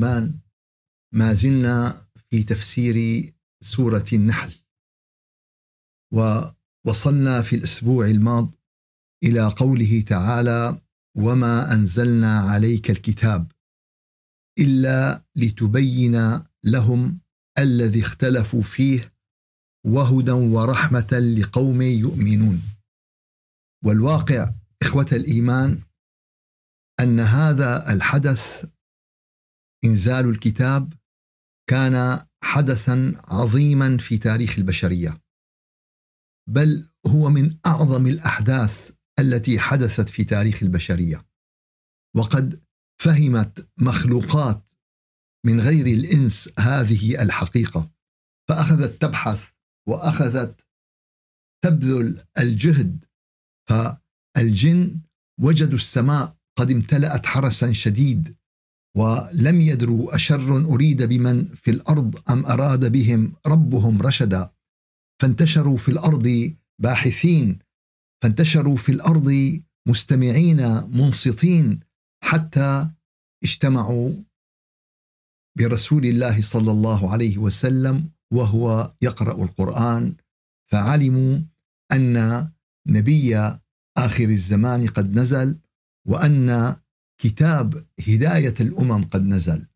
الإيمان ما زلنا في تفسير سورة النحل. ووصلنا في الأسبوع الماض إلى قوله تعالى وما أنزلنا عليك الكتاب إلا لتبين لهم الذي اختلفوا فيه وهدى ورحمة لقوم يؤمنون. والواقع إخوة الإيمان أن هذا الحدث إنزال الكتاب كان حدثا عظيما في تاريخ البشرية بل هو من أعظم الأحداث التي حدثت في تاريخ البشرية. وقد فهمت مخلوقات من غير الإنس هذه الحقيقة فأخذت تبحث وأخذت تبذل الجهد فالجن وجدوا السماء قد امتلأت حرسا شديد ولم يدروا أشر أريد بمن في الأرض أم أراد بهم ربهم رشدا. فانتشروا في الأرض باحثين فانتشروا في الأرض مستمعين منصتين حتى اجتمعوا برسول الله صلى الله عليه وسلم وهو يقرأ القرآن. فعلموا أن نبي آخر الزمان قد نزل وأن كتاب هداية الأمم قد نزل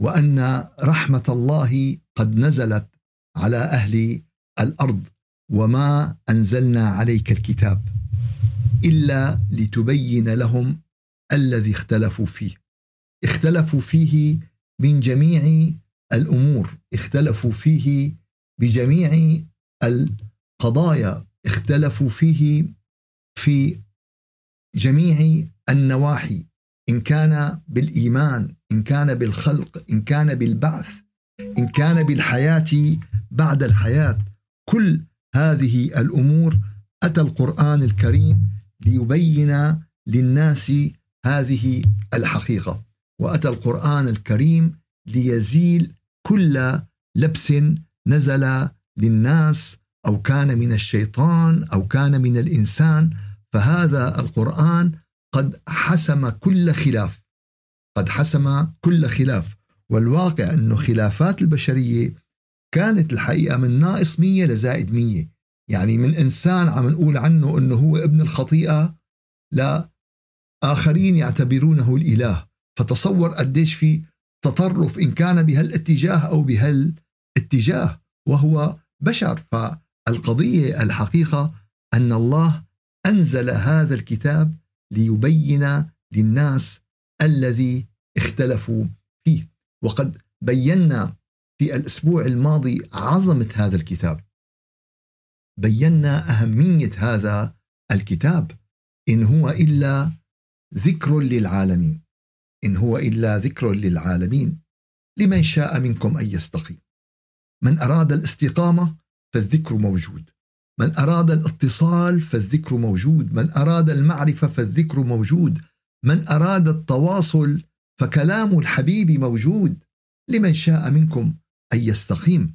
وأن رحمة الله قد نزلت على أهل الأرض وما أنزلنا عليك الكتاب إلا لتبين لهم الذي اختلفوا فيه. اختلفوا فيه من جميع الأمور اختلفوا فيه بجميع القضايا اختلفوا فيه في جميع النواحي. إن كان بالإيمان إن كان بالخلق إن كان بالبعث إن كان بالحياة بعد الحياة. كل هذه الأمور أتى القرآن الكريم ليبين للناس هذه الحقيقة. وأتى القرآن الكريم ليزيل كل لبس نزل للناس أو كان من الشيطان أو كان من الإنسان. فهذا القرآن قد حسم كل خلاف. قد حسم كل خلاف. والواقع أنه خلافات البشرية كانت الحقيقة من ناقص مية لزائد مية. يعني من إنسان عم نقول عنه أنه هو ابن الخطيئة لا آخرين يعتبرونه الإله. فتصور قديش في تطرف إن كان بهالاتجاه أو بهالاتجاه وهو بشر. فالقضية الحقيقة أن الله أنزل هذا الكتاب ليبين للناس الذي اختلفوا فيه. وقد بينا في الأسبوع الماضي عظمة هذا الكتاب. بينا أهمية هذا الكتاب. إن هو إلا ذكر للعالمين. إن هو إلا ذكر للعالمين. لمن شاء منكم أن يستقيم. من أراد الاستقامة فالذكر موجود. من أراد الاتصال فالذكر موجود من أراد المعرفة فالذكر موجود من أراد التواصل فكلام الحبيب موجود. لمن شاء منكم أن يستقيم.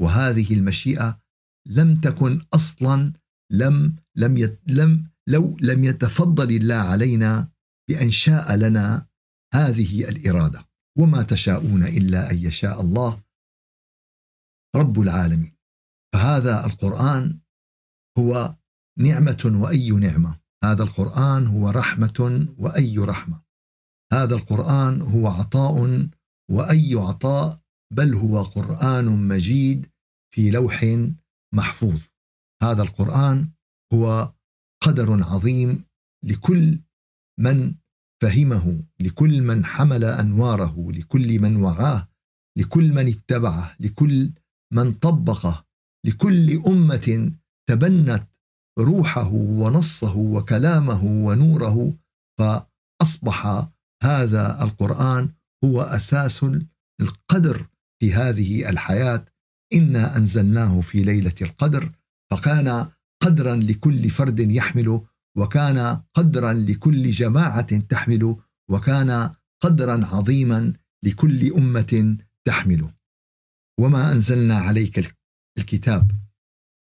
وهذه المشيئة لم تكن أصلا لم لم يت لم لو لم يتفضل الله علينا بأن شاء لنا هذه الإرادة. وما تشاءون إلا أن يشاء الله رب العالمين. فهذا القرآن هو نعمة وأي نعمة. هذا القرآن هو رحمة وأي رحمة. هذا القرآن هو عطاء وأي عطاء بل هو قرآن مجيد في لوح محفوظ. هذا القرآن هو قدر عظيم لكل من فهمه لكل من حمل أنواره لكل من وعاه لكل من اتبعه لكل من طبقه لكل أمة تبنت روحه ونصه وكلامه ونوره فأصبح هذا القرآن هو أساس القدر في هذه الحياة. إنا أنزلناه في ليلة القدر فكان قدرا لكل فرد يحمله وكان قدرا لكل جماعة تحمله وكان قدرا عظيما لكل أمة تحمله وما أنزلنا عليك الكتاب.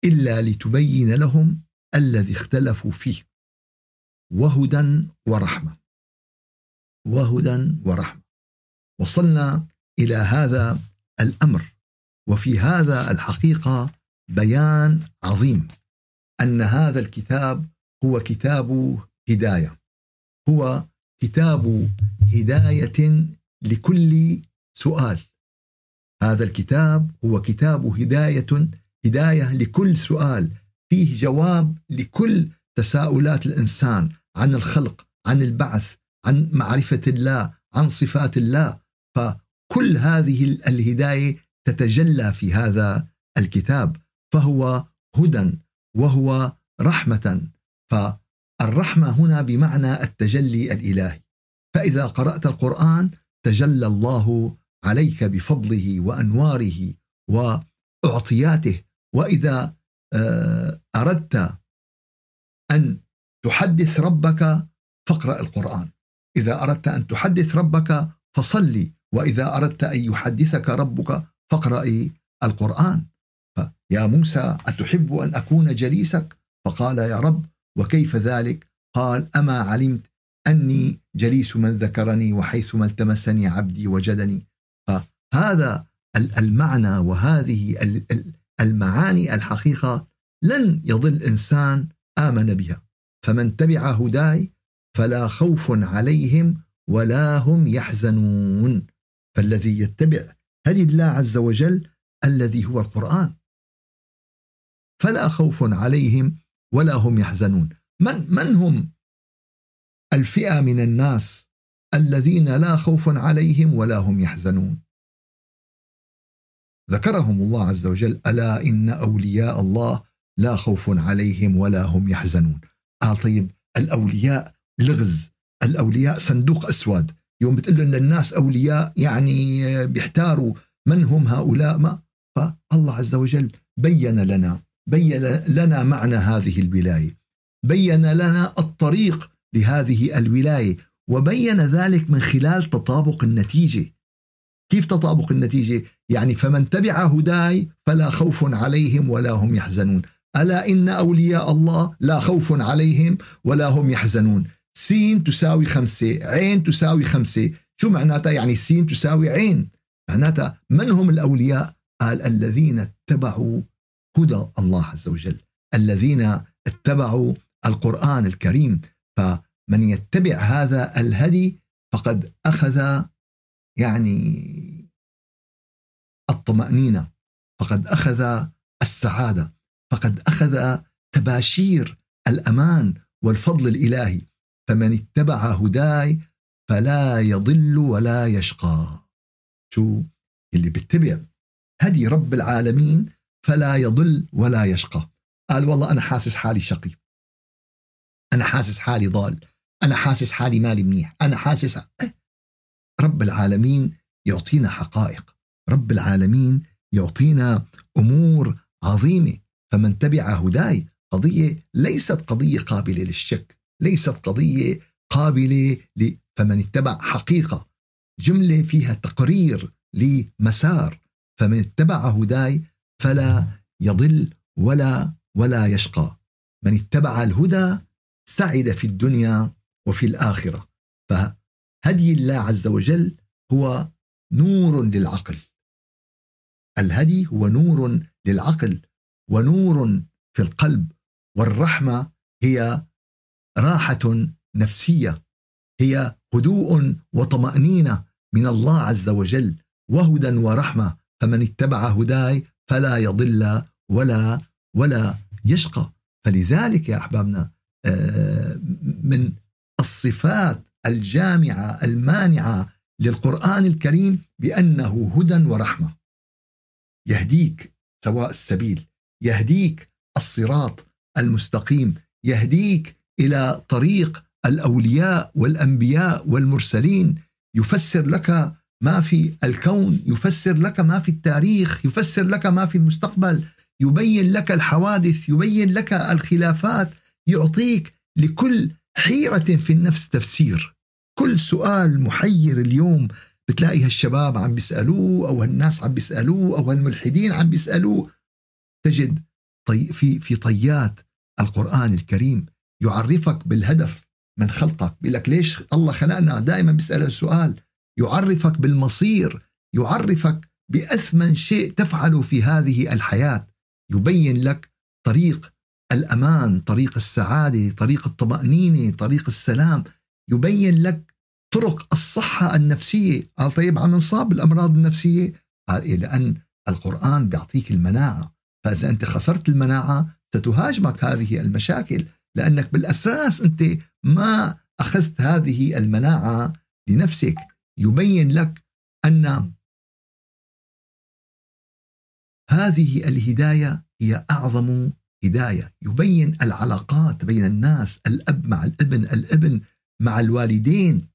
إلا لتبين لهم الذي اختلفوا فيه. وهدى ورحمة. وهدى ورحمة. وصلنا إلى هذا الأمر. وفي هذا الحقيقة بيان عظيم أن هذا الكتاب هو كتاب هداية. هو كتاب هداية لكل سؤال. هذا الكتاب هو كتاب هداية هدايه لكل سؤال فيه جواب لكل تساؤلات الإنسان عن الخلق عن البعث عن معرفة الله عن صفات الله. فكل هذه الهداية تتجلى في هذا الكتاب. فهو هدى وهو رحمة. فالرحمة هنا بمعنى التجلي الإلهي. فإذا قرأت القرآن تجلى الله عليك بفضله وأنواره وأعطياته وإذا آه، أردت أن تحدث ربك فاقرأ القرآن. إذا أردت أن تحدث ربك فصلي وإذا أردت أن يحدثك ربك فاقرا القرآن. يا موسى أتحب أن أكون جليسك؟ فقال يا رب وكيف ذلك؟ قال أما علمت أني جليس من ذكرني وحيثما التمسني عبدي وجدني. فهذا المعنى وهذه المعاني الحقيقة لن يضل إنسان آمن بها. فمن تبع هداي فلا خوف عليهم ولا هم يحزنون. فالذي يتبع هدي الله عز وجل الذي هو القرآن. فلا خوف عليهم ولا هم يحزنون. من من هم الفئة من الناس الذين لا خوف عليهم ولا هم يحزنون؟ ذكرهم الله عز وجل ألا إن أولياء الله لا خوف عليهم ولا هم يحزنون. قال طيب الأولياء لغز الأولياء صندوق اسود يوم بتقول للناس أولياء يعني بيحتاروا من هم هؤلاء ما؟ فالله عز وجل بين لنا بين لنا معنى هذه الولاية بين لنا الطريق لهذه الولاية وبين ذلك من خلال تطابق النتيجة. كيف تطابق النتيجة؟ يعني فمن تبع هداي فلا خوف عليهم ولا هم يحزنون. ألا إن أولياء الله لا خوف عليهم ولا هم يحزنون. سين تساوي خمسة عين تساوي خمسة. شو معناتها؟ يعني سين تساوي عين. معناتها من هم الأولياء؟ قال الذين اتبعوا هدى الله عز وجل. الذين اتبعوا القرآن الكريم. فمن يتبع هذا الهدي فقد أخذ يعني الطمأنينة. فقد أخذ السعادة. فقد أخذ تباشير الأمان والفضل الإلهي. فمن اتبع هداي فلا يضل ولا يشقى. شو؟ اللي بيتبع. هدي رب العالمين فلا يضل ولا يشقى. قال والله أنا حاسس حالي شقي. أنا حاسس حالي ضال. أنا حاسس حالي مالي منيح. أنا حاسس إيه؟ رب العالمين يعطينا حقائق. رب العالمين يعطينا أمور عظيمة. فمن تبع هداي قضية ليست قضية قابلة للشك ليست قضية قابلة ل... فمن اتبع حقيقة جملة فيها تقرير لمسار. فمن اتبع هداي فلا يضل ولا ولا يشقى. من اتبع الهدى سعد في الدنيا وفي الآخرة. فهدي الله عز وجل هو نور للعقل. الهدي هو نور للعقل ونور في القلب والرحمة هي راحة نفسية هي هدوء وطمأنينة من الله عز وجل وهدى ورحمة فمن اتبع هداي فلا يضل ولا ولا يشقى. فلذلك يا أحبابنا آه، من الصفات الجامعة المانعة للقرآن الكريم بأنه هدى ورحمة. يهديك سواء السبيل يهديك الصراط المستقيم يهديك إلى طريق الأولياء والأنبياء والمرسلين. يفسر لك ما في الكون يفسر لك ما في التاريخ يفسر لك ما في المستقبل. يبين لك الحوادث يبين لك الخلافات. يعطيك لكل حيرة في النفس تفسير. كل سؤال محير اليوم بتلاقي هالشباب عم بيسألوه أو هالناس عم بيسألوه أو هالملحدين عم بيسألوه. تجد طي في في طيات القرآن الكريم يعرفك بالهدف من خلقك بيقول لك ليش الله خلقنا؟ دائما بيسأل السؤال يعرفك بالمصير يعرفك بأثمن شيء تفعله في هذه الحياة. يبين لك طريق الأمان طريق السعادة طريق الطمأنينة طريق السلام. يبين لك طرق الصحة النفسية. قال طيب عم نصاب بالامراض النفسية؟ قال إيه لأن القرآن بيعطيك المناعة. فإذا أنت خسرت المناعة ستهاجمك هذه المشاكل لأنك بالأساس أنت ما أخذت هذه المناعة لنفسك. يبين لك أن هذه الهداية هي أعظم هداية. يبين العلاقات بين الناس الأب مع الابن الابن مع الوالدين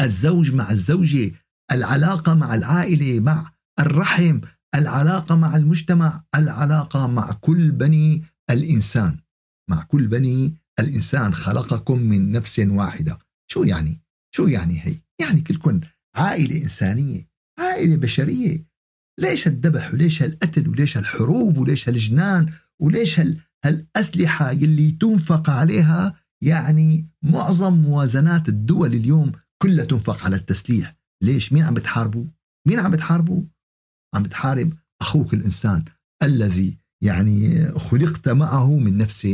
الزوج مع الزوجة العلاقة مع العائلة مع الرحم العلاقة مع المجتمع العلاقة مع كل بني الإنسان. مع كل بني الإنسان خلقكم من نفس واحدة. شو يعني؟ شو يعني هي؟ يعني كلكم عائلة إنسانية عائلة بشرية. ليش الذبح وليش القتل وليش الحروب وليش الجنان وليش هالأسلحة يلي تنفق عليها يعني معظم موازنات الدول اليوم كلها تنفق على التسليح. ليش؟ مين عم بتحاربوا مين عم بتحاربوا عم بتحارب أخوك الإنسان الذي يعني خلقت معه من نفس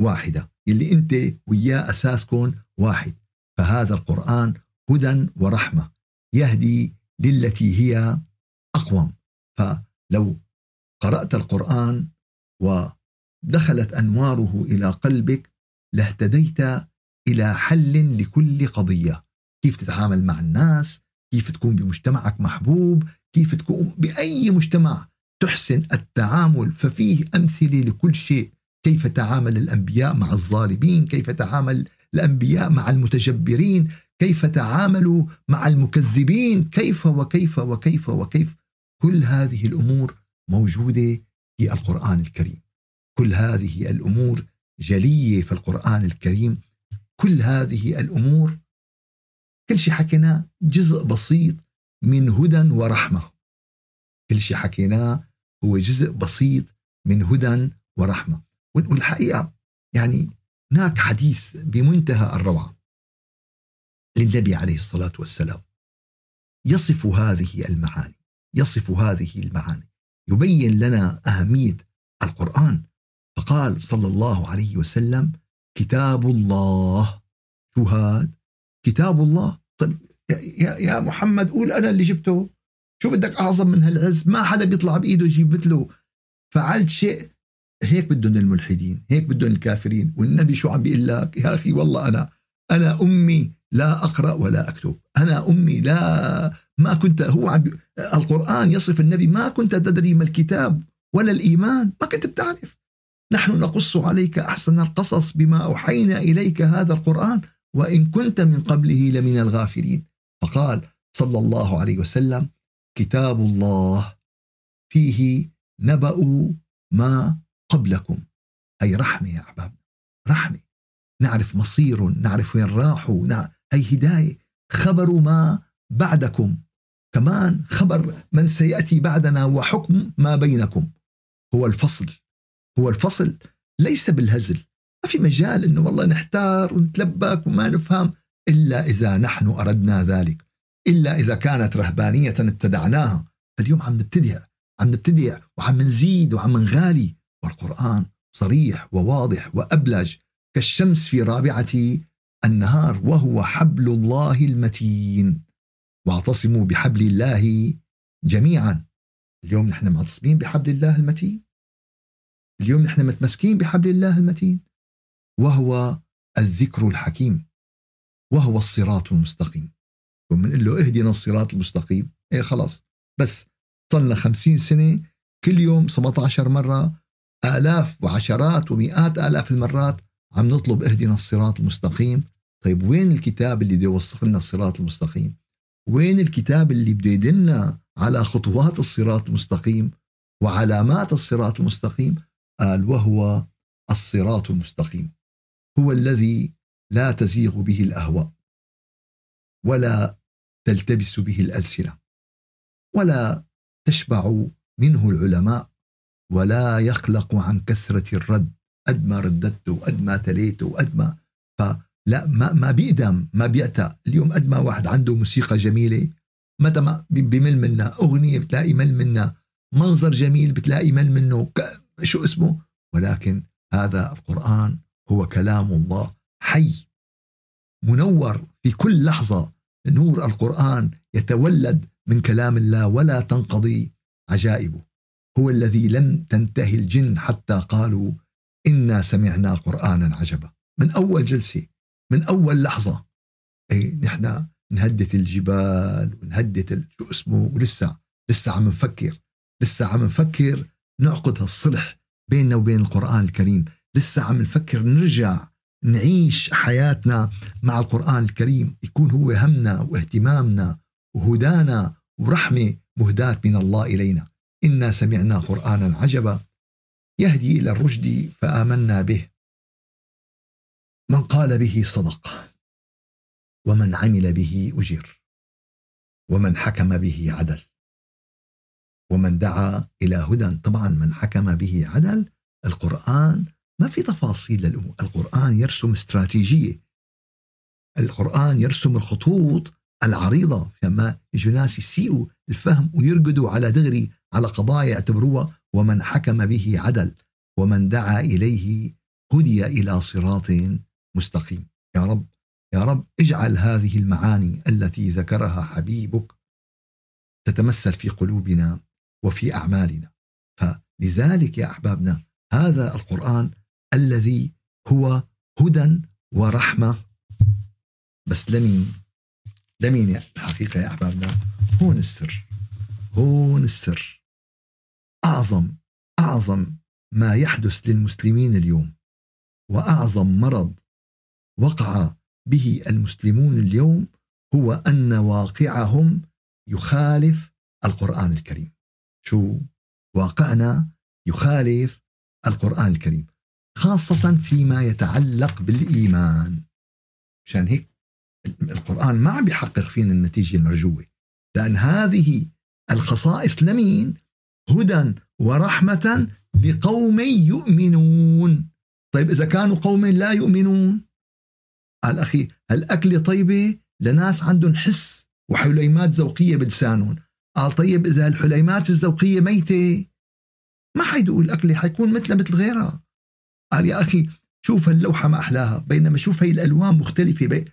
واحدة يلي أنت وياه أساسكم واحد. فهذا القرآن هدى ورحمة يهدي للتي هي أقوم. فلو قرأت القرآن ودخلت أنواره إلى قلبك لاهتديت إلى حل لكل قضية. كيف تتعامل مع الناس كيف تكون بمجتمعك محبوب كيف تكون بأي مجتمع تحسن التعامل ففيه أمثلة لكل شيء. كيف تعامل الأنبياء مع الظالمين كيف تعامل الأنبياء مع المتجبرين كيف تعاملوا مع المكذبين كيف وكيف وكيف وكيف. كل هذه الأمور موجودة في القرآن الكريم. كل هذه الأمور جلية في القرآن الكريم كل هذه الأمور كل شيء حكيناه جزء بسيط من هدى ورحمة. كل شيء حكيناه هو جزء بسيط من هدى ورحمة. والحقيقة يعني هناك حديث بمنتهى الروعة للنبي عليه الصلاة والسلام. يصف هذه المعاني يصف هذه المعاني. يبين لنا أهمية القرآن. فقال صلى الله عليه وسلم كتاب الله. شو هاد؟ كتاب الله. طيب يا, يا محمد قول أنا اللي جبته. شو بدك أعظم من هالعز؟ ما حدا بيطلع بإيده يجيب مثله. فعلت شيء هيك بدهم الملحدين هيك بدهم الكافرين. والنبي شو عم بيقول لك؟ يا أخي والله أنا أنا أمي لا أقرأ ولا أكتب. أنا أمي لا ما كنت هو عم القرآن يصف النبي ما كنت تدري ما الكتاب ولا الإيمان. ما كنت بتعرف. نحن نقص عليك أحسن القصص بما أوحينا إليك هذا القرآن وإن كنت من قبله لمن الغافلين. فقال صلى الله عليه وسلم كتاب الله فيه نبأ ما قبلكم. أي رحمة يا أحباب رحمة. نعرف مصير نعرف وين راحوا هي هداية. خبر ما بعدكم. كمان خبر من سيأتي بعدنا وحكم ما بينكم. هو الفصل. هو الفصل ليس بالهزل. ما في مجال إنه والله نحتار ونتلبك وما نفهم إلا إذا نحن أردنا ذلك. إلا إذا كانت رهبانية ابتدعناها. فاليوم عم نبتدع عم نبتدع وعم نزيد وعم نغالي. والقرآن صريح وواضح وأبلج. كالشمس في رابعة النهار وهو حبل الله المتين. واعتصموا بحبل الله جميعا. اليوم نحن معتصمين بحبل الله المتين. اليوم نحن متمسكين بحبل الله المتين. وهو الذكر الحكيم. وهو الصراط المستقيم. ومنقول له اهدنا الصراط المستقيم. إيه خلاص. بس صلنا خمسين سنة كل يوم 17 مرة آلاف وعشرات ومئات آلاف المرات عم نطلب اهدنا الصراط المستقيم. طيب وين الكتاب اللي بده يوصف لنا الصراط المستقيم؟ وين الكتاب اللي بده يدلنا على خطوات الصراط المستقيم وعلامات الصراط المستقيم؟ قال وهو الصراط المستقيم هو الذي لا تزيغ به الأهواء ولا تلتبس به الألسنة ولا تشبع منه العلماء ولا يقلق عن كثرة الرد قد ما رددته وقد ما تليته وقد ما لا ما ما بيقدم ما بيعتق اليوم قد ما واحد عنده موسيقى جميلة متى ما بمل منها أغنية بتلاقي مل منها منظر جميل بتلاقي مل منه شو اسمه؟ ولكن هذا القرآن هو كلام الله حي منور في كل لحظة. نور القرآن يتولد من كلام الله ولا تنقضي عجائبه. هو الذي لم تنتهي الجن حتى قالوا إنا سمعنا قرآنا عجبا. من أول جلسة من أول لحظة. اي نحن نهدت الجبال ونهدت شو اسمه؟ ولسه لسه عم نفكر لسه عم نفكر نعقد هالصلح بيننا وبين القرآن الكريم. لسه عم نفكر نرجع نعيش حياتنا مع القرآن الكريم. يكون هو همنا واهتمامنا وهدانا ورحمة مهداة من الله إلينا. إنا سمعنا قرآنا عجبا يهدي إلى الرشد فآمنا به. من قال به صدق ومن عمل به أجر ومن حكم به عدل. ومن دعا إلى هدى طبعا من حكم به عدل. القرآن ما في تفاصيل للأمور. القرآن يرسم استراتيجية. القرآن يرسم الخطوط العريضة فما يجوا ناس يسيئوا الفهم ويرقدوا على دغري على قضايا يعتبروها ومن حكم به عدل. ومن دعا إليه هدي إلى صراط مستقيم. يا رب يا رب اجعل هذه المعاني التي ذكرها حبيبك تتمثل في قلوبنا. وفي أعمالنا. فلذلك يا أحبابنا هذا القرآن الذي هو هدى ورحمة. بس لمين لمين يا الحقيقة يا أحبابنا هون السر هون السر. أعظم أعظم ما يحدث للمسلمين اليوم وأعظم مرض وقع به المسلمون اليوم هو أن واقعهم يخالف القرآن الكريم. شو واقعنا يخالف القرآن الكريم خاصة فيما يتعلق بالإيمان. مشان هيك القرآن ما عم بيحقق فينا النتيجة المرجوة لأن هذه الخصائص لمين؟ هدى ورحمة لقوم يؤمنون. طيب إذا كانوا قوم لا يؤمنون؟ قال أخي هالأكلة طيبة لناس عندهم حس وحليمات ذوقية بلسانهم. قال طيب إذا الحليمات الذوقية ميتة ما حيدوق الأكلة حيكون مثلها مثل غيرها. قال يا أخي شوف اللوحة ما أحلاها بينما شوف هي الألوان مختلفة. بي.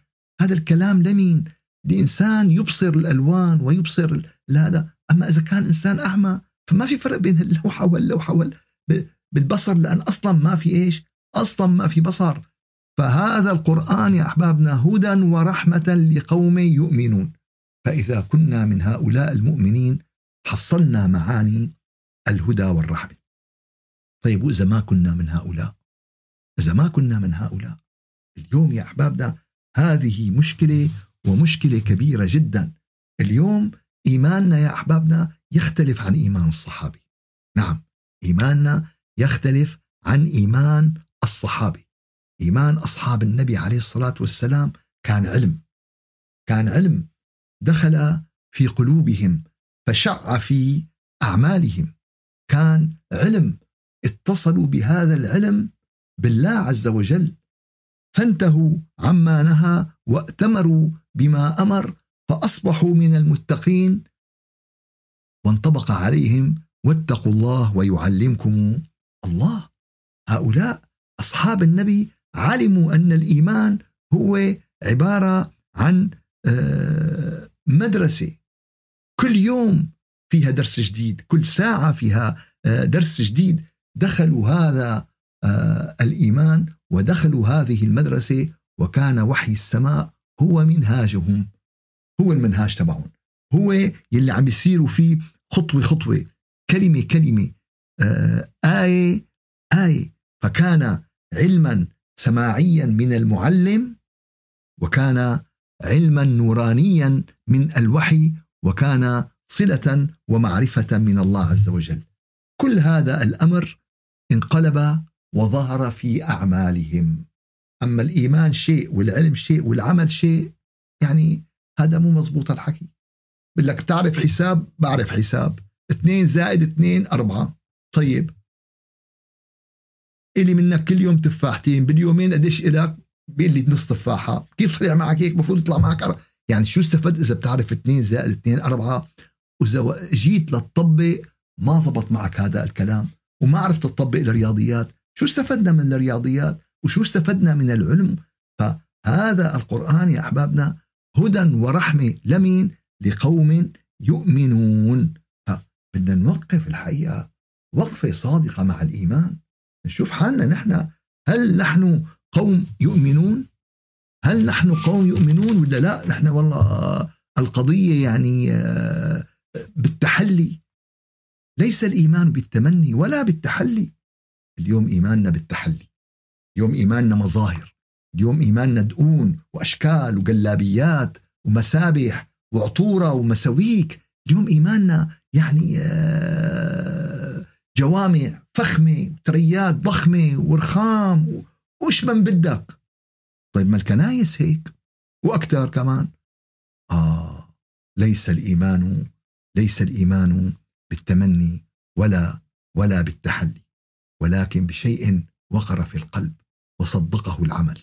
هذا الكلام لمين؟ لإنسان يبصر الألوان ويبصر هذا أما إذا كان إنسان أعمى فما في فرق بين اللوحة واللوحة وال... بالبصر لأن أصلا ما في إيش؟ أصلا ما في بصر. فهذا القرآن يا أحبابنا هدى ورحمة لقوم يؤمنون. فإذا كنا من هؤلاء المؤمنين حصلنا معاني الهدى والرحمة. طيب وإذا ما كنا من هؤلاء؟ إذا ما كنا من هؤلاء اليوم يا أحبابنا هذه مشكلة ومشكلة كبيرة جدا. اليوم إيماننا يا أحبابنا يختلف عن إيمان الصحابي. نعم إيماننا يختلف عن إيمان الصحابي. إيمان أصحاب النبي عليه الصلاة والسلام كان علم. كان علم دخل في قلوبهم فشع في أعمالهم. كان علم اتصلوا بهذا العلم بالله عز وجل. فانتهوا عما نهى وأتمروا بما أمر فأصبحوا من المتقين. وانطبق عليهم واتقوا الله ويعلمكم الله. هؤلاء أصحاب النبي علموا أن الإيمان هو عبارة عن مدرسة. كل يوم فيها درس جديد كل ساعة فيها آه، درس جديد. دخلوا هذا آه، الإيمان ودخلوا هذه المدرسة وكان وحي السماء هو منهاجهم هو المنهاج تبعهم. هو يلي عم بيصيروا فيه خطوة خطوة كلمة كلمة. آية آية. فكان علما سماعيا من المعلم وكان علما نورانيا من الوحي وكان صلة ومعرفة من الله عز وجل. كل هذا الأمر انقلب وظهر في أعمالهم. أما الإيمان شيء والعلم شيء والعمل شيء يعني هذا مو مزبوط الحكي. بقول لك بتعرف حساب؟ بعرف حساب. اثنين زائد اثنين أربعة. طيب. إلي منك كل يوم تفاحتين باليومين قديش إلك؟ بيقول لي نص تفاحة. كيف طلع معك هيك؟ المفروض يطلع معك أربعة. يعني شو استفدت إذا بتعرف اثنين زائد اثنين أربعة؟ وإذا جيت لتطبق ما زبط معك هذا الكلام. وما عرفت تطبق الرياضيات. شو استفدنا من الرياضيات؟ وشو استفدنا من العلم؟ فهذا القرآن يا أحبابنا هدى ورحمة لمين؟ لقوم يؤمنون. فبدنا نوقف الحقيقة. وقفة صادقة مع الإيمان. نشوف حالنا نحن هل نحن قوم يؤمنون؟ هل نحن قوم يؤمنون ولا لا؟ نحن والله القضية يعني آه، بالتحلي. ليس الإيمان بالتمني ولا بالتحلي. اليوم إيماننا بالتحلي. اليوم إيماننا مظاهر. اليوم إيماننا دقون وأشكال وقلابيات ومسابح وعطورة ومساويك. اليوم إيماننا يعني آه، جوامع فخمة تريات ضخمة ورخام وش من بدك؟ طيب ما الكنايس هيك؟ وأكثر كمان. آه ليس الإيمان ليس الإيمان بالتمني ولا ولا بالتحلي ولكن بشيء وقر في القلب وصدقه العمل.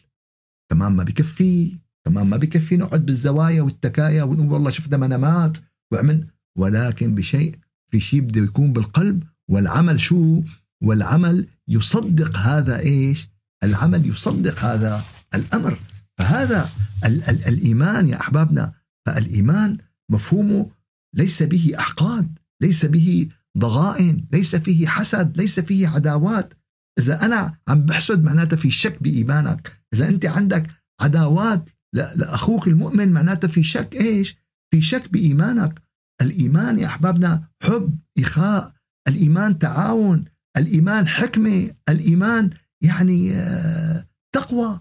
كمان ما بكفي كمان ما بكفي نقعد بالزوايا والتكايا ونقول والله شفنا منامات وعمل ولكن بشيء في شيء بده يكون بالقلب والعمل شو؟ والعمل يصدق هذا إيش؟ العمل يصدق هذا الأمر. فهذا ال- ال- الإيمان يا أحبابنا فالإيمان مفهومه ليس به أحقاد ليس به ضغائن ليس فيه حسد ليس فيه عداوات. إذا أنا عم بحسد معناتها في شك بإيمانك. إذا أنت عندك عداوات لأخوك المؤمن معناتها في شك إيش؟ في شك بإيمانك. الإيمان يا أحبابنا حب إخاء. الإيمان تعاون. الإيمان حكمة. الإيمان يعني آه، تقوى.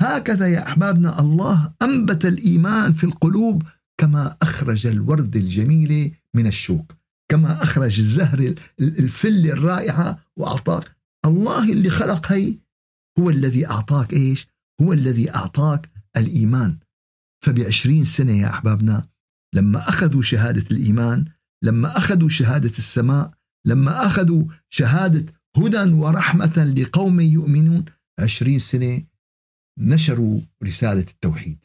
هكذا يا أحبابنا الله أنبت الإيمان في القلوب كما أخرج الورد الجميلة من الشوك كما أخرج الزهر الفل الرائعة وأعطاك الله اللي خلق هي هو الذي أعطاك إيش؟ هو الذي أعطاك الإيمان. فبعشرين سنة يا أحبابنا لما أخذوا شهادة الإيمان لما أخذوا شهادة السماء لما أخذوا شهادة هدى ورحمة لقوم يؤمنون. عشرين سنة نشروا رسالة التوحيد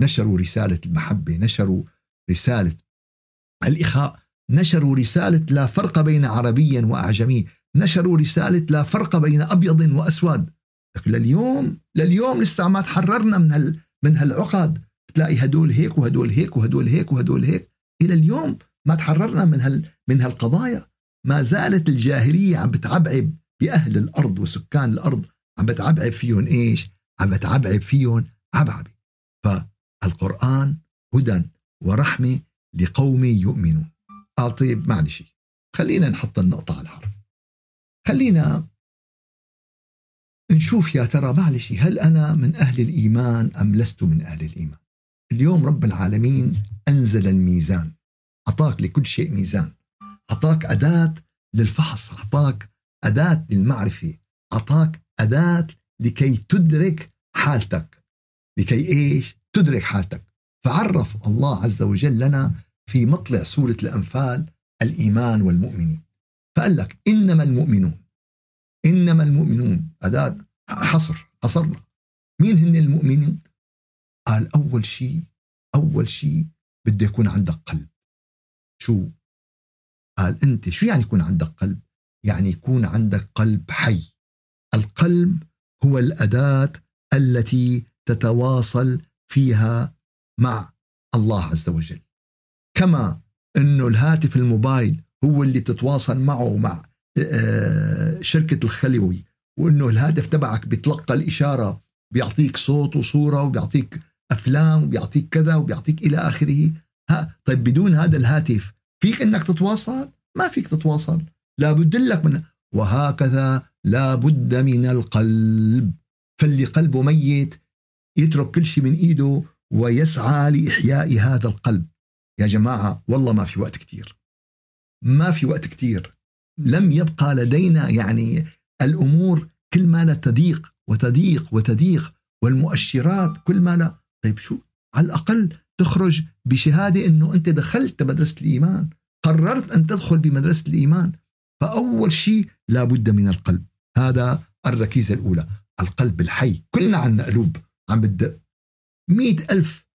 نشروا رسالة المحبة نشروا رسالة الإخاء نشروا رسالة لا فرق بين عربي وأعجمي نشروا رسالة لا فرق بين أبيض وأسود. لكن لليوم لليوم لسه ما تحررنا من هال من هالعقد. تلاقي هدول هيك وهدول هيك وهدول هيك وهدول هيك. إلى اليوم ما تحررنا من هال من هالقضايا. ما زالت الجاهلية عم بتعبعب بأهل الأرض وسكان الأرض. عم بتعبعب فيهم إيش؟ عم بتعبعب فيهم عبعبة فالقرآن هدى ورحمة لقوم يؤمنون. آه طيب معلش. خلينا نحط النقطة على الحرف. خلينا نشوف يا ترى معلش هل أنا من أهل الإيمان أم لست من أهل الإيمان؟ اليوم رب العالمين أنزل الميزان. أعطاك لكل شيء ميزان. أعطاك أداة للفحص أعطاك أداة للمعرفة أعطاك أداة لكي تدرك حالتك. لكي إيش؟ تدرك حالتك. فعرف الله عز وجل لنا في مطلع سورة الأنفال الإيمان والمؤمنين. فقال لك إنما المؤمنون إنما المؤمنون. أداة حصر حصرنا. مين هن المؤمنين قال أول شيء أول شيء بده يكون عندك قلب. شو؟ قال أنت شو يعني يكون عندك قلب؟ يعني يكون عندك قلب حي. القلب هو الأداة التي تتواصل فيها مع الله عز وجل. كما إنه الهاتف الموبايل هو اللي بتتواصل معه مع آه، شركة الخلوي وإنه الهاتف تبعك بيتلقى الإشارة بيعطيك صوت وصورة وبيعطيك أفلام وبيعطيك كذا وبيعطيك إلى آخره. ها طيب بدون هذا الهاتف فيك إنك تتواصل؟ ما فيك تتواصل. لابد لك من وهكذا لابد من القلب. فاللي قلبه ميت يترك كل شيء من إيده ويسعى لإحياء هذا القلب. يا جماعة والله ما في وقت كتير. ما في وقت كتير. لم يبقى لدينا يعني الأمور كل ما لا تضيق وتضيق وتضيق والمؤشرات كل ما لا. طيب شو؟ على الأقل تخرج بشهادة أنه أنت دخلت مدرسة الإيمان قررت أن تدخل بمدرسة الإيمان. فأول شيء لابد من القلب. هذا الركيزة الأولى القلب الحي. كلنا عنا قلوب عم بتدق مئة ألف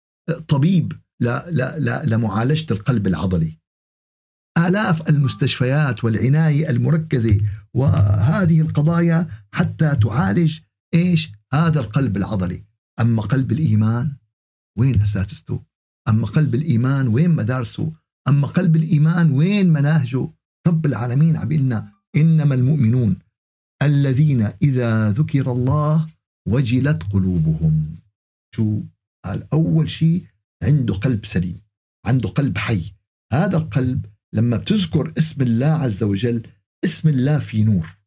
طبيب لا لا لا لمعالجة القلب العضلي. آلاف المستشفيات والعناية المركزة وهذه القضايا حتى تعالج إيش؟ هذا القلب العضلي. أما قلب الإيمان وين أساتذته أما قلب الإيمان وين مدارسه؟ أما قلب الإيمان وين مناهجه؟ رب العالمين عم لنا إنما المؤمنون الذين إذا ذكر الله وجلت قلوبهم. شو؟ قال أول شيء عنده قلب سليم عنده قلب حي. هذا القلب لما بتذكر اسم الله عز وجل اسم الله في نور.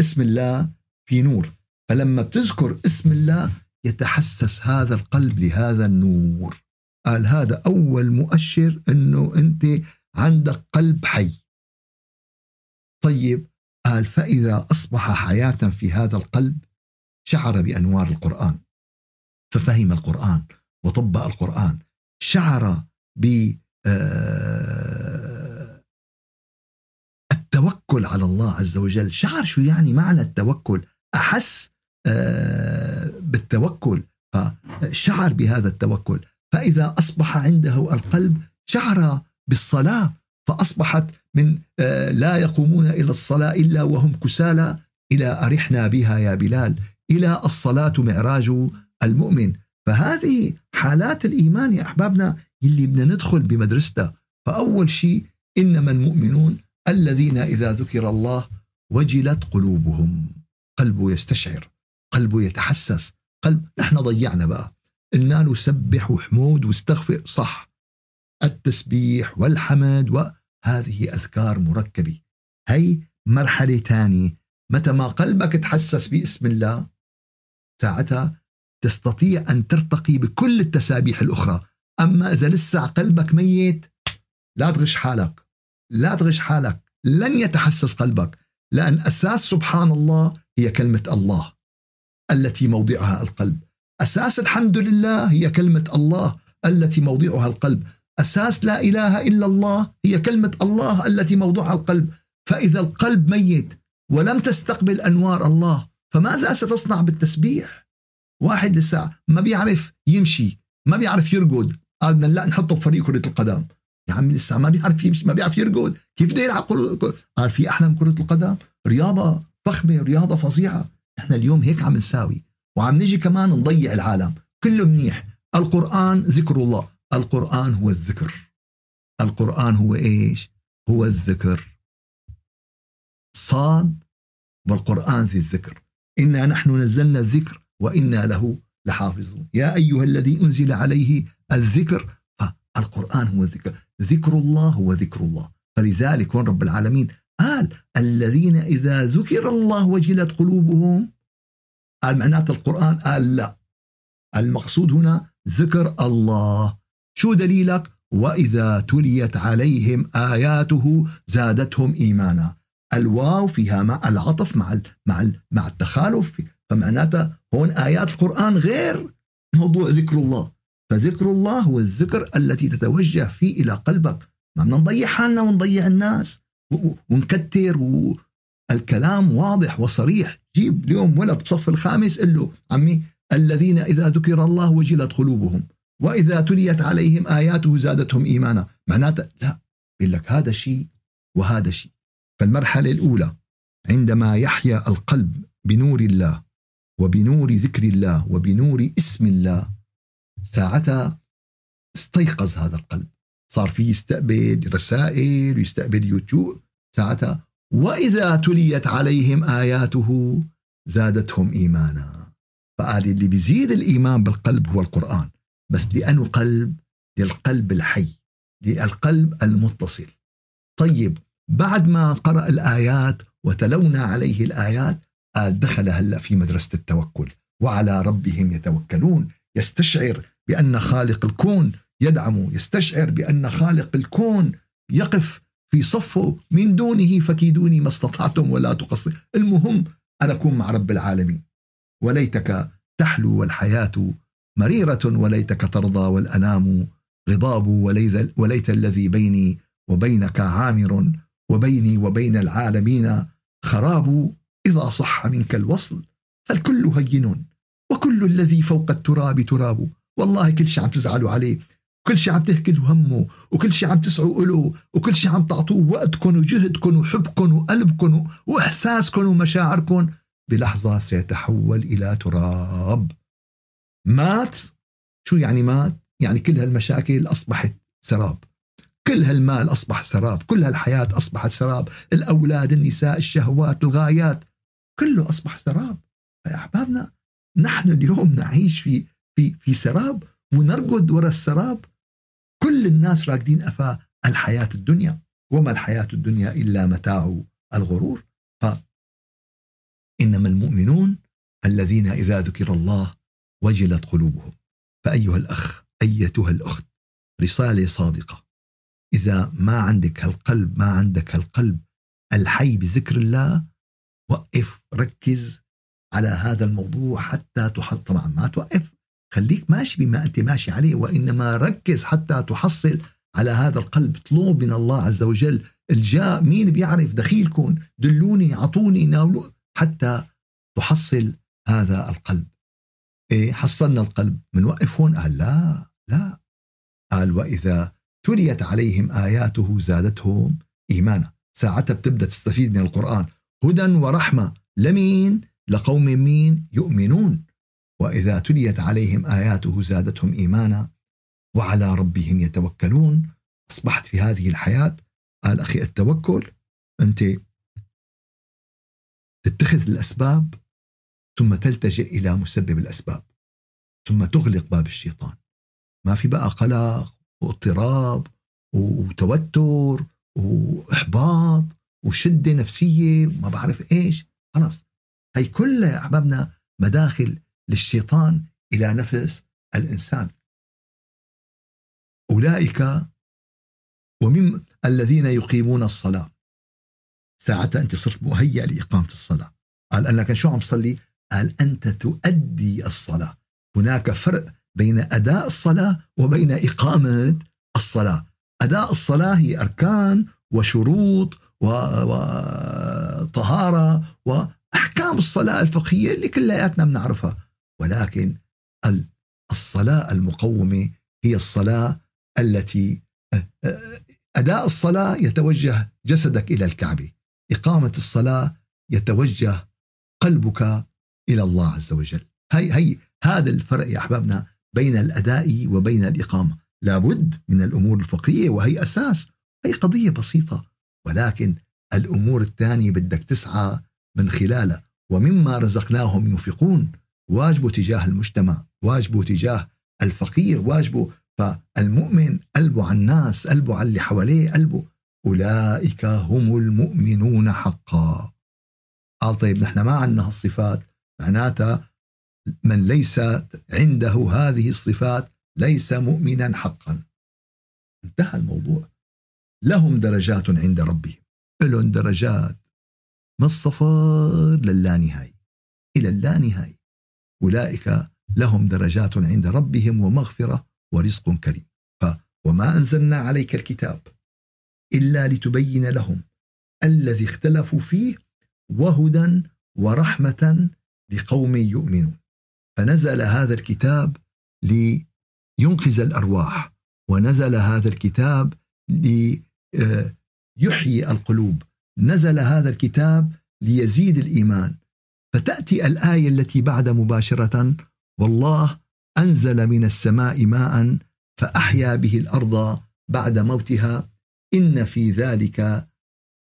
اسم الله في نور. فلما بتذكر اسم الله يتحسس هذا القلب لهذا النور. قال هذا أول مؤشر أنه أنت عندك قلب حي. طيب قال فإذا أصبح حياة في هذا القلب شعر بأنوار القرآن. ففهم القرآن وطبق القرآن. شعر ب آه، التوكل على الله عز وجل. شعر شو يعني معنى التوكل؟ أحس آه، بالتوكل. فشعر بهذا التوكل. فإذا أصبح عنده القلب شعر بالصلاة فأصبحت من آه، لا يقومون إلى الصلاة إلا وهم كسالى إلى أرحنا بها يا بلال. إلى الصلاة معراج المؤمن. فهذه حالات الإيمان يا أحبابنا اللي بدنا ندخل بمدرسته فأول شيء إنما المؤمنون الذين إذا ذكر الله وجلت قلوبهم. قلبه يستشعر قلبه يتحسس. قلب نحن ضيعنا بقى. قلنا له سبح وحمود واستغفر. صح. التسبيح والحمد وهذه أذكار مركبة. هي مرحلة ثانية متى ما قلبك تحسس باسم الله ساعتها تستطيع أن ترتقي بكل التسابيح الأخرى. أما إذا لسه قلبك ميت لا تغش حالك. لا تغش حالك. لن يتحسس قلبك. لأن أساس سبحان الله هي كلمة الله التي موضعها القلب. أساس الحمد لله هي كلمة الله التي موضعها القلب. أساس لا إله إلا الله هي كلمة الله التي موضعها القلب. فإذا القلب ميت ولم تستقبل أنوار الله فماذا ستصنع بالتسبيح؟ واحد لسه ما بيعرف يمشي ما بيعرف يرقد. قال بدنا لا نحطه بفريق كرة القدم. يا عمي لسه ما بيعرف يمشي ما بيعرف يرقد. كيف بده يلعب قال في أحلى من كرة القدم. رياضة فخمة رياضة فظيعة. إحنا اليوم هيك عم نساوي. وعم نجي كمان نضيع العالم. كله منيح. القرآن ذكر الله. القرآن هو الذكر. القرآن هو إيش؟ هو الذكر. صاد والقرآن ذي الذكر. إنا نحن نزلنا الذكر وإنا له لحافظون. يا أيها الذي أنزل عليه الذكر. القرآن هو الذكر. ذكر الله هو ذكر الله. فلذلك وين رب العالمين؟ قال الذين إذا ذكر الله وجلت قلوبهم قال معنات القرآن قال لا. المقصود هنا ذكر الله. شو دليلك؟ وإذا تليت عليهم آياته زادتهم إيمانا. الواو فيها مع العطف مع مع مع التخالف. فمعناتها هون آيات القرآن غير موضوع ذكر الله. فذكر الله هو الذكر التي تتوجه فيه إلى قلبك. ما بدنا نضيع حالنا ونضيع الناس. ونكتر. الكلام واضح وصريح. جيب اليوم ولد بصف الخامس قل له عمي الذين إذا ذكر الله وجلت قلوبهم وإذا تليت عليهم آياته زادتهم إيمانا. معناته لا يقول لك هذا شيء وهذا شيء. فالمرحلة الأولى عندما يحيا القلب بنور الله وبنور ذكر الله وبنور اسم الله ساعتها استيقظ هذا القلب. صار في يستقبل رسائل ويستقبل يوتيوب ساعتها وإذا تليت عليهم آياته زادتهم إيمانا. فقال اللي بيزيد الإيمان بالقلب هو القرآن. بس لأنه قلب؟ للقلب الحي. للقلب المتصل. طيب بعد ما قرأ الآيات وتلونا عليه الآيات قال دخل هلأ في مدرسة التوكل. وعلى ربهم يتوكلون. يستشعر بأن خالق الكون يدعمه يستشعر بأن خالق الكون يقف في صفه من دونه فكيدوني ما استطعتم ولا تقصر المهم أن أكون مع رب العالمين. وليتك تحلو والحياة مريرة وليتك ترضى والأنام غضاب وليت الذي بيني وبينك عامر وبيني وبين العالمين خراب. إذا صح منك الوصل الكل هين وكل الذي فوق التراب تراب. والله كل شيء عم تزعلوا عليه كل شيء عم تهكلوا همه وكل شيء عم تسعوا له وكل شيء عم تعطوه وقتكم وجهدكم وحبكم وقلبكم وإحساسكم ومشاعركم بلحظة سيتحول إلى تراب. مات؟ شو يعني مات؟ يعني كل هالمشاكل أصبحت سراب. كل هالمال أصبح سراب. كل هالحياة أصبحت سراب. الأولاد النساء الشهوات الغايات كله أصبح سراب. يا أحبابنا نحن اليوم نعيش في في في سراب ونرقد وراء السراب. كل الناس راقدين أفا الحياة الدنيا وما الحياة الدنيا إلا متاع الغرور. ف إنما المؤمنون الذين إذا ذكر الله وجلت قلوبهم. فأيها الأخ أيتها الأخت رسالة صادقة. إذا ما عندك هالقلب ما عندك هالقلب الحي بذكر الله وقف ركز على هذا الموضوع حتى تحصل. طبعا ما توقف. خليك ماشي بما أنت ماشي عليه وإنما ركز حتى تحصل على هذا القلب. اطلب من الله عز وجل الجاء. مين بيعرف دخيلكم دلوني أعطوني ناولوا حتى تحصل هذا القلب. إيه حصلنا القلب. منوقف هون؟ قال لا لا. قال وإذا تليت عليهم آياته زادتهم إيمانا. ساعتها بتبدأ تستفيد من القرآن. هدى ورحمة. لمين؟ لقوم مين؟ يؤمنون. وإذا تليت عليهم آياته زادتهم إيمانا وعلى ربهم يتوكلون. أصبحت في هذه الحياة قال أخي التوكل أنت تتخذ الأسباب ثم تلتجئ إلى مسبب الأسباب ثم تغلق باب الشيطان. ما في بقى قلق واضطراب وتوتر وإحباط وشدة نفسية وما بعرف إيش. خلاص هي كلها يا أحبابنا مداخل للشيطان إلى نفس الإنسان. أولئك ومن الذين يقيمون الصلاة. ساعتها أنت صرت مهيأ لإقامة الصلاة. قال أنك شو عم تصلي؟ قال أنت تؤدي الصلاة. هناك فرق بين أداء الصلاة وبين إقامة الصلاة. أداء الصلاة هي أركان وشروط وطهارة وأحكام الصلاة الفقهية اللي كلياتنا بنعرفها. ولكن الصلاة المقومة هي الصلاة التي أداء الصلاة يتوجه جسدك إلى الكعبة. إقامة الصلاة يتوجه قلبك إلى الله عز وجل. هي, هي هذا الفرق يا أحبابنا بين الأداء وبين الإقامة. لابد من الأمور الفقهية وهي أساس هي قضية بسيطة ولكن الأمور الثانية بدك تسعى من خلالها. ومما رزقناهم ينفقون واجبه تجاه المجتمع واجبه تجاه الفقير واجبه فالمؤمن قلبه على الناس قلبه على اللي حواليه قلبه. أولئك هم المؤمنون حقا. قال طيب نحن ما عندنا هالصفات. معناتها من ليس عنده هذه الصفات ليس مؤمنا حقا. انتهى الموضوع. لهم درجات عند ربهم. لهم درجات من الصفر للانهاية إلى اللانهاية أولئك لهم درجات عند ربهم ومغفرة ورزق كريم. وما أنزلنا عليك الكتاب إلا لتبين لهم الذي اختلفوا فيه وهدى ورحمة لقوم يؤمنون. فنزل هذا الكتاب لينقذ الأرواح ونزل هذا الكتاب ليحيي القلوب نزل هذا الكتاب ليزيد الإيمان فتأتي الآية التي بعد مباشرة والله أنزل من السماء ماء فأحيا به الأرض بعد موتها إن في ذلك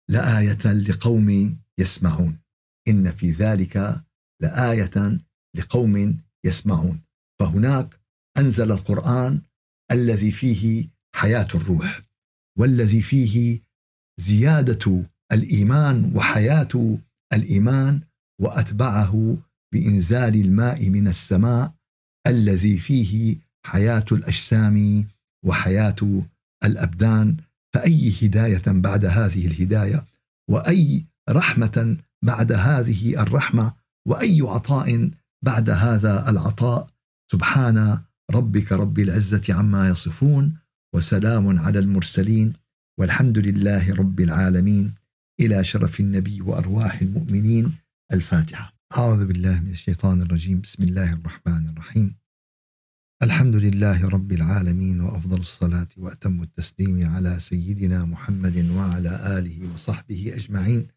لآية لقوم يسمعون. إن في ذلك لآية لقوم يسمعون. فهناك أنزل القرآن الذي فيه حياة الروح والذي فيه زيادة الإيمان وحياة الإيمان وأتبعه بإنزال الماء من السماء الذي فيه حياة الأجسام وحياة الأبدان. فأي هداية بعد هذه الهداية؟ وأي رحمة بعد هذه الرحمة؟ وأي عطاء بعد هذا العطاء؟ سبحان ربك رب العزة عما يصفون وسلام على المرسلين والحمد لله رب العالمين. إلى شرف النبي وأرواح المؤمنين. الفاتحة. أعوذ بالله من الشيطان الرجيم. بسم الله الرحمن الرحيم. الحمد لله رب العالمين وأفضل الصلاة وأتم التسليم على سيدنا محمد وعلى آله وصحبه أجمعين.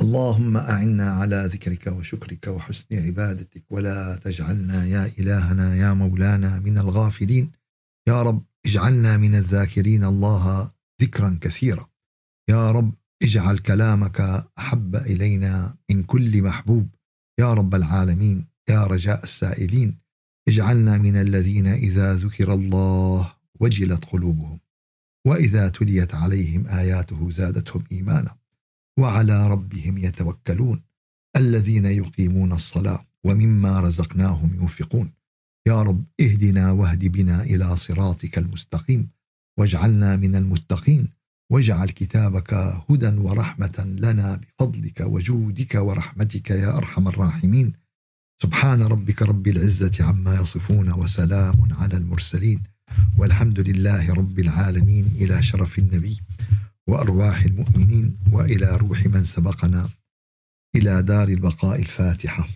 اللهم أعنا على ذكرك وشكرك وحسن عبادتك ولا تجعلنا يا إلهنا يا مولانا من الغافلين. يا رب اجعلنا من الذاكرين الله ذكرا كثيرا. يا رب اجعل كلامك أحب إلينا من كل محبوب. يا رب العالمين يا رجاء السائلين اجعلنا من الذين إذا ذكر الله وجلت قلوبهم وإذا تليت عليهم آياته زادتهم إيمانا. وعلى ربهم يتوكلون الذين يقيمون الصلاة ومما رزقناهم ينفقون. يا رب اهدنا واهد بنا إلى صراطك المستقيم واجعلنا من المتقين. واجعل كتابك هدى ورحمة لنا بفضلك وجودك ورحمتك يا أرحم الراحمين. سبحان ربك رب العزة عما يصفون وسلام على المرسلين. والحمد لله رب العالمين إلى شرف النبي وأرواح المؤمنين وإلى روح من سبقنا إلى دار البقاء الفاتحة.